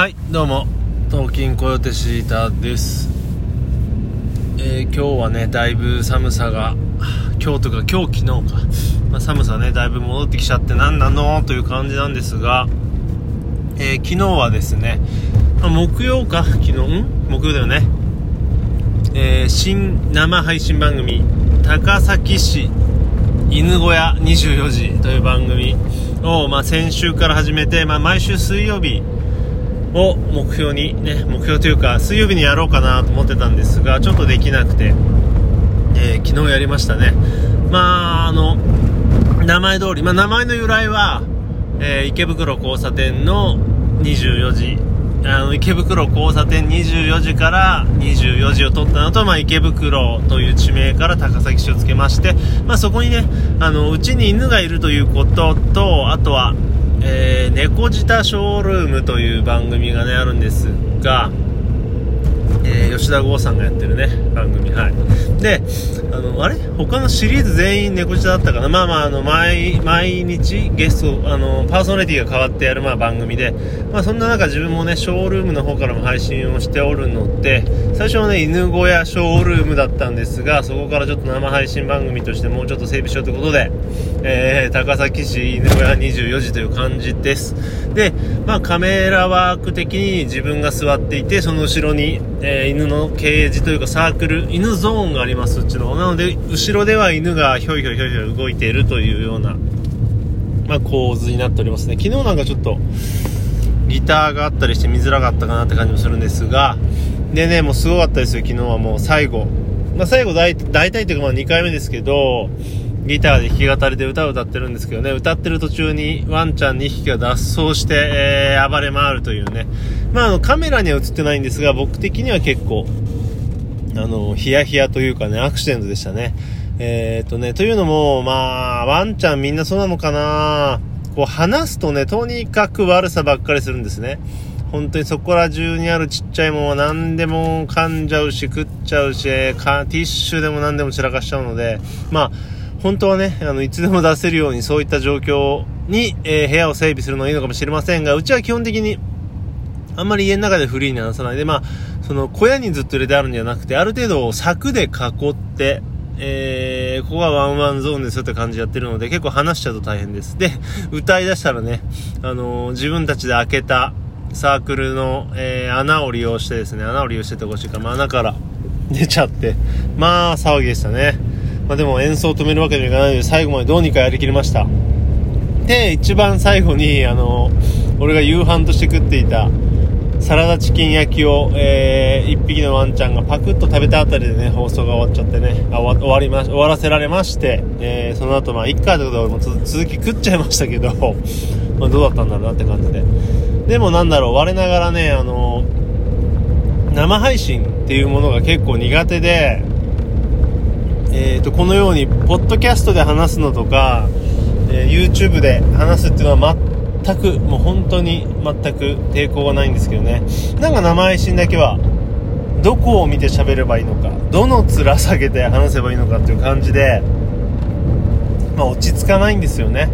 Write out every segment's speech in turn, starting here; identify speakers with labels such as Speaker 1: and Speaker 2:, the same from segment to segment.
Speaker 1: はいどうも。東京コヨテシータです、えー今日はねだいぶ寒さが今日とか今日昨日か、まあ、寒さねだいぶ戻ってきちゃって何なの？という感じなんですが、えー昨日はですね、まあ木曜か？昨日？ん？木曜だよね。えー新生配信番組高崎市犬小屋24時という番組を、まあ、先週から始めて、まあ、毎週水曜日を目標にね目標というか水曜日にやろうかなと思ってたんですがちょっとできなくて、えー昨日やりましたね。まああの名前通り、まあ、名前の由来は、えー池袋交差点の24時あの池袋交差点24時から24時を取ったのと、まあ、池袋という地名から高崎市をつけまして、まあ、そこにねあのうちに犬がいるということとあとは、えー猫舌ショールームという番組がねあるんですが、えー吉田剛さんがやってるね番組はい。であのあれ？他のシリーズ全員猫舌だったかな？まあまああの毎毎日ゲストあのパーソナリティが変わってやるまあ番組で。まあそんな中自分もねショールームの方からも配信をしておるので最初はね犬小屋ショールームだったんですがそこからちょっと生配信番組としてもうちょっと整備しようということで、えー高崎市犬小屋24時という感じです。でまあカメラワーク的に自分が座っていてその後ろに、ええ犬のケージというかサークル犬ゾーンがあります。うちのなので後ろでは犬がひょいひょいひょいひょい動いているというような、まあ、構図になっておりますね。昨日なんかちょっとギターがあったりして見づらかったかなって感じもするんですがでねもうすごかったですよ昨日はもう最後。まあ最後大大体というかまあ2回目ですけどギターで弾き語りで歌を歌ってるんですけどね。歌ってる途中にワンちゃん2匹が脱走して、えー暴れ回るというね。まああのカメラには映ってないんですが僕的には結構あのヒヤヒヤというかねアクシデントでしたね。えー、っとねというのもまあワンちゃんみんなそうなのかな。こう話すとねとにかく悪さばっかりするんですね。本当にそこら中にあるちっちゃいもんは何でも噛んじゃうし食っちゃうしティッシュでも何でも散らかしちゃうので。まあ本当はねあのいつでも出せるようにそういった状況に、えー部屋を整備するのがいいのかもしれませんがうちは基本的にあんまり家の中でフリーに話さないで、まあ、その小屋にずっと入れてあるんじゃなくて、ある程度柵で囲って、えー、ここがワンワンゾーンですよって感じでやってるので、結構話しちゃうと大変です。で、歌い出したらね、あのー自分たちで開けたサークルの、えー穴を利用してですね、穴を利用しててほしいから、まあ、穴から出ちゃって、まあ、騒ぎでしたね。まあ、でも演奏を止めるわけにはいかないので、最後までどうにかやりきりました。で、一番最後に、あの俺が夕飯として食っていた、サラダチキン焼きを、えー、一匹のワンちゃんがパクッと食べたあたりでね、放送が終わっちゃってね、あ終わ終わりま、終わらせられまして、えー、その後、まあ、いっかということで俺も続き食っちゃいましたけど、まあ、どうだったんだろうなって感じで。でもなんだろう、我ながらね、あの生配信っていうものが結構苦手で、えー、とこのようにポッドキャストで話すのとか、えー YouTube で話すっていうのは全くもう本当に全く抵抗がないんですけどね。なんか生配信だけはどこを見て喋ればいいのかどの面下げて話せばいいのかっていう感じでまあ落ち着かないんですよね。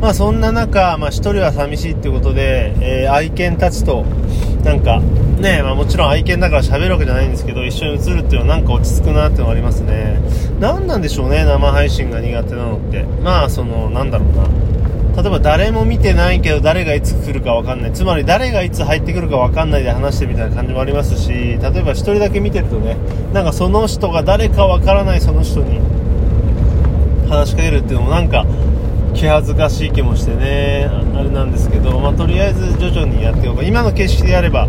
Speaker 1: まあそんな中、まあ、一人は寂しいってことで、えー愛犬たちとなんかね、まあ、もちろん愛犬だから喋るわけじゃないんですけど一緒に映るっていうのはなんか落ち着くなっていうのがありますね。何なんでしょうね生配信が苦手なのって。まあそのなんだろうな。例えば誰も見てないけど誰がいつ来るか分かんない。つまり誰がいつ入ってくるか分かんないで話してみたいな感じもありますし例えば一人だけ見てるとねなんかその人が誰か分からないその人に話しかけるっていうのもなんか気恥ずかしい気もしてねあれなんですけど、まあ、とりあえず徐々にやっていこうか。今の形式でやれば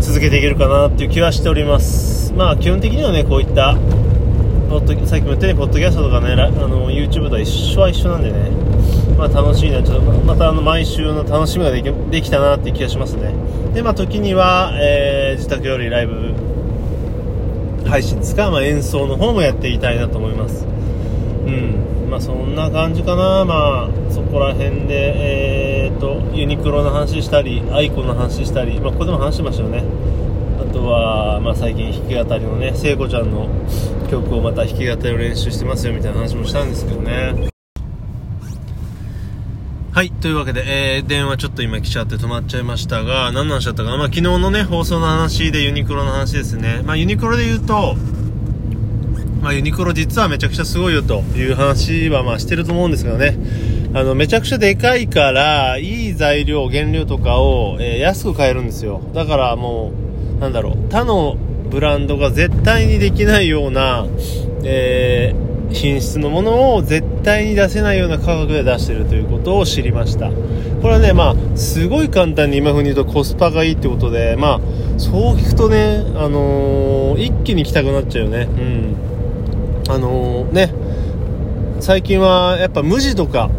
Speaker 1: 続けていけるかなっていう気はしております。まあ基本的にはねこういったポッドさっきも言ったようにポッドキャストとかねあの YouTube とは一緒は一緒なんでね。まあ楽しいなちょっとまたあの毎週の楽しみができできたなっていう気がしますね。でまあ時には、えー自宅よりライブ配信ですか、まあ、演奏の方もやっていきたいなと思います。うん。まあそんな感じかなまあそこら辺でえー、とユニクロの話したりアイコンの話したりまあここでも話してましたよねあとは、まあ、最近弾き語りのね聖子ちゃんの曲をまた弾き語りを練習してますよみたいな話もしたんですけどねはい。というわけで、えー、電話ちょっと今来ちゃって止まっちゃいましたが、何の話だったかなまあ、昨日のね、放送の話でユニクロの話ですね。まあ、ユニクロで言うと、まあ、ユニクロ実はめちゃくちゃすごいよという話はまあしてると思うんですけどね。あの、めちゃくちゃでかいから、いい材料、原料とかを、えー、安く買えるんですよ。だからもう、なんだろう、他のブランドが絶対にできないような、えー、品質のものを絶対に出せないような価格で出してるということを知りましたこれはねまあすごい簡単に今風に言うとコスパがいいってことでまあそう聞くとねあのー、一気に来たくなっちゃうよねうんあのー、ね最近はやっぱ無地とか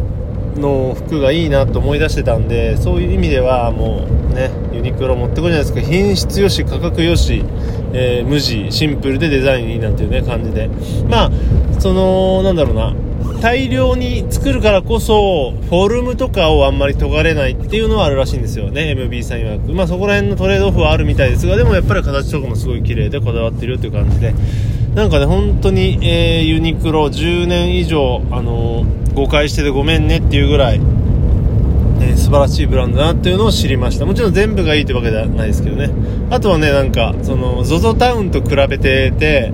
Speaker 1: の服がいいなと思い出してたんでそういう意味ではもうねユニクロ持ってこいじゃないですか。品質よし価格よし、えー、無地シンプルでデザインいいなんていうね感じで。まあそのなんだろうな。大量に作るからこそフォルムとかをあんまり解かれないっていうのはあるらしいんですよね。MB さん曰く。まあそこら辺のトレードオフはあるみたいですがでもやっぱり形とかもすごい綺麗でこだわってるっていう感じで。なんかね本当に、えー、ユニクロ10年以上あのー、誤解しててごめんねっていうぐらいえー、素晴らしいブランドだなっていうのを知りました。もちろん全部がいいというわけではないですけどね。あとはねなんかその ZOZO タウンと比べてて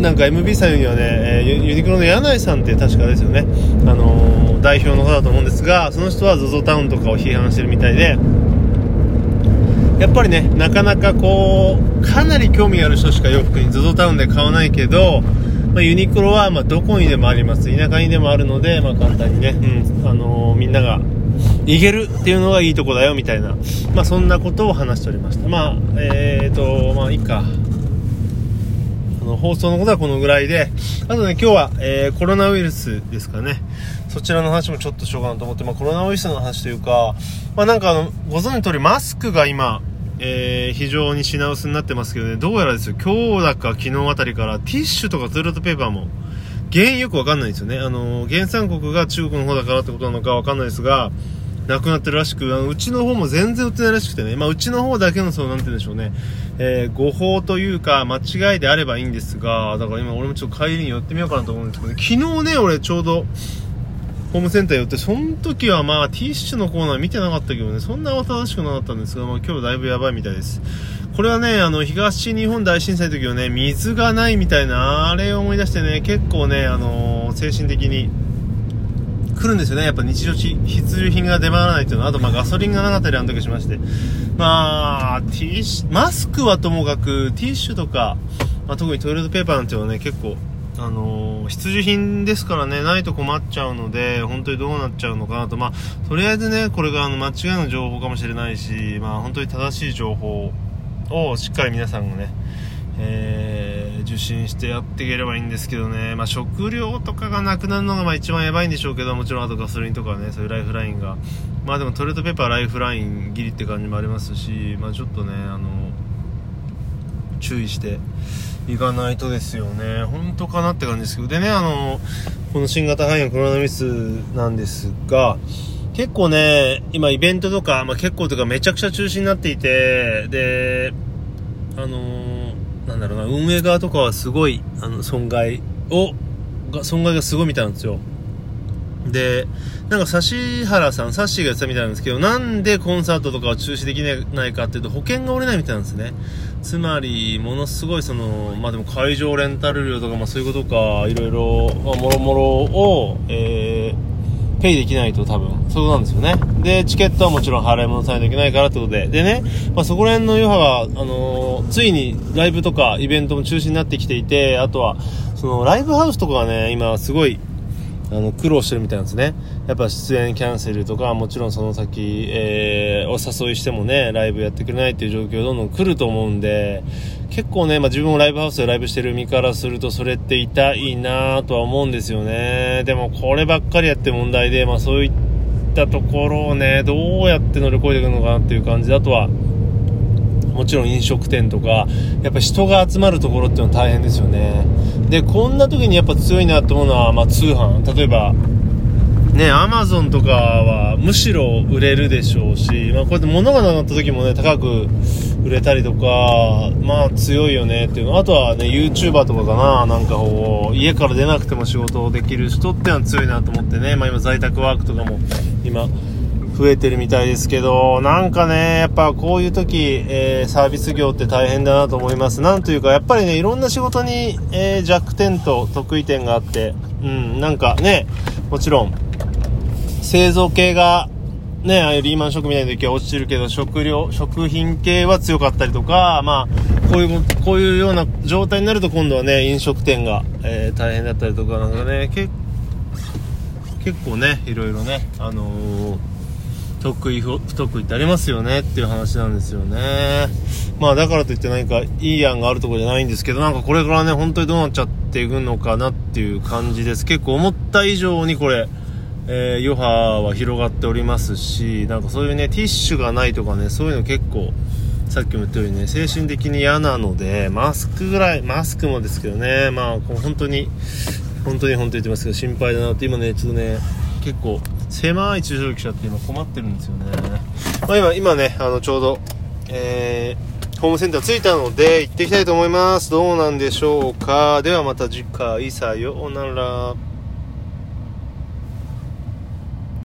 Speaker 1: なんか MB さんにはね、えユニクロの柳井さんって確かですよね、あの、代表の方だと思うんですが、その人は ZOZO タウンとかを批判してるみたいで、やっぱりね、なかなかこう、かなり興味ある人しか洋服に ZOZO タウンで買わないけど、まあ、ユニクロはまあどこにでもあります。田舎にでもあるので、まあ、簡単にね、うん、あのー、みんながいけるっていうのがいいとこだよみたいな、まあ、そんなことを話しておりました。まあ、えーと、まあいいか。の放送のことはこのぐらいで、あとね、今日は、えー、コロナウイルスですかね。そちらの話もちょっとしようかなと思って、まあ、コロナウイルスの話というか、まあ、なんかあの、ご存知の通りマスクが今、えー、非常に品薄になってますけどね、どうやらですよ、今日だか昨日あたりからティッシュとかトイレットペーパーも、原因よくわかんないんですよね。あの、原産国が中国の方だからってことなのかわかんないですが、なくなってるらしく、あのうちの方も全然売ってないらしくてね、まあ、うちの方だけの、その、なんて言うんでしょうね、えー、誤報というか、間違いであればいいんですが、だから今俺もちょっと帰りに寄ってみようかなと思うんですけど、ね、昨日ね、俺ちょうど、ホームセンター寄って、その時はまあ、ティッシュのコーナー見てなかったけどね、そんな慌ただしくなかったんですが、まあ、今日だいぶやばいみたいです。これはね、あの、東日本大震災の時はね、水がないみたいな、あれを思い出してね、結構ね、あのー、精神的に、来るんですよね。やっぱ日常し必需品が出回らないっていうのは、あとまあガソリンがなかったりあの時しまして。まあ、ティッシュ、マスクはともかく、ティッシュとか、まあ、特にトイレットペーパーなんていうのはね、結構、あのー、必需品ですからね、ないと困っちゃうので、本当にどうなっちゃうのかなと。まあ、とりあえずね、これがあの、間違いの情報かもしれないし、まあ、本当に正しい情報をしっかり皆さんがね、えー、受診してやっていければいいんですけどね、まあ、食料とかがなくなるのがまあ一番やばいんでしょうけど、もちろんあとガソリンとかね、そういうライフラインが。まあでもトイレットペーパーライフラインギリって感じもありますし、まあちょっとね、あの、注意していかないとですよね。本当かなって感じですけど。でね、あの、この新型肺炎コロナウイルスなんですが、結構ね、今イベントとか、まあ結構とかめちゃくちゃ中止になっていて、で、あのなんだろうな、運営側とかはすごい、あの、損害を、が損害がすごいみたいなんですよ。で、なんか指原さん、サッシーが言ってたみたいなんですけど、なんでコンサートとかを中止できないかっていうと、保険が下りないみたいなんですね。つまり、ものすごいその、まあでも会場レンタル料とか、まあそういうことか、いろいろ、まあ、もろもろを、えー、ペイできないと多分、そうなんですよね。で、チケットはもちろん払い戻さないといけないからってことで。でね、まあ、そこら辺の余波が、あのー、ついにライブとかイベントも中止になってきていて、あとは、そのライブハウスとかがね、今すごい、あの、苦労してるみたいなんですね。やっぱ出演キャンセルとか、もちろんその先、えー、お誘いしてもね、ライブやってくれないっていう状況どんどん来ると思うんで、結構ね、まあ、自分もライブハウスでライブしてる身からすると、それって痛いなとは思うんですよね。でも、こればっかりやって問題で、まあ、そういったところをね、どうやって乗り越えていくのかなっていう感じで、あとは、もちろん飲食店とか、やっぱ人が集まるところっていうのは大変ですよね。で、こんな時にやっぱ強いなと思うのは、まあ、通販。例えば、ね、アマゾンとかはむしろ売れるでしょうし、まあ、こうやって物がなくなった時もね、高く売れたりとか、まあ強いよねっていうの。あとはね、YouTuber とかかな、なんかこう、家から出なくても仕事をできる人ってのは強いなと思ってね、まあ今在宅ワークとかも今増えてるみたいですけどなんかねやっぱこういう時、えー、サービス業って大変だなと思います。なんというかやっぱりねいろんな仕事に、えー、弱点と得意点があってうんなんかねもちろん製造系がね、ああいうリーマンショックみたいな時は落ちてるけど、食料、食品系は強かったりとか、まあ、こういう、こういうような状態になると今度はね、飲食店が、えー、大変だったりとか、なんかね、結構ね、いろいろね、あのー、得意不得意ってありますよねっていう話なんですよね。まあだからといって何かいい案があるところじゃないんですけど、なんかこれからね、本当にどうなっちゃっていくのかなっていう感じです。結構思った以上にこれ、えー、余波は広がっておりますしなんかそういうねティッシュがないとかねそういうの結構さっきも言ったようにね精神的に嫌なのでマスクぐらいマスクもですけどねまあ本当に本当に本当に言ってますけど心配だなって今ねちょっとね結構狭い中小記者って今困ってるんですよね、まあ、今今ねあのちょうどえー、ホームセンター着いたので行っていきたいと思います。どうなんでしょうか。ではまた次回。さようなら。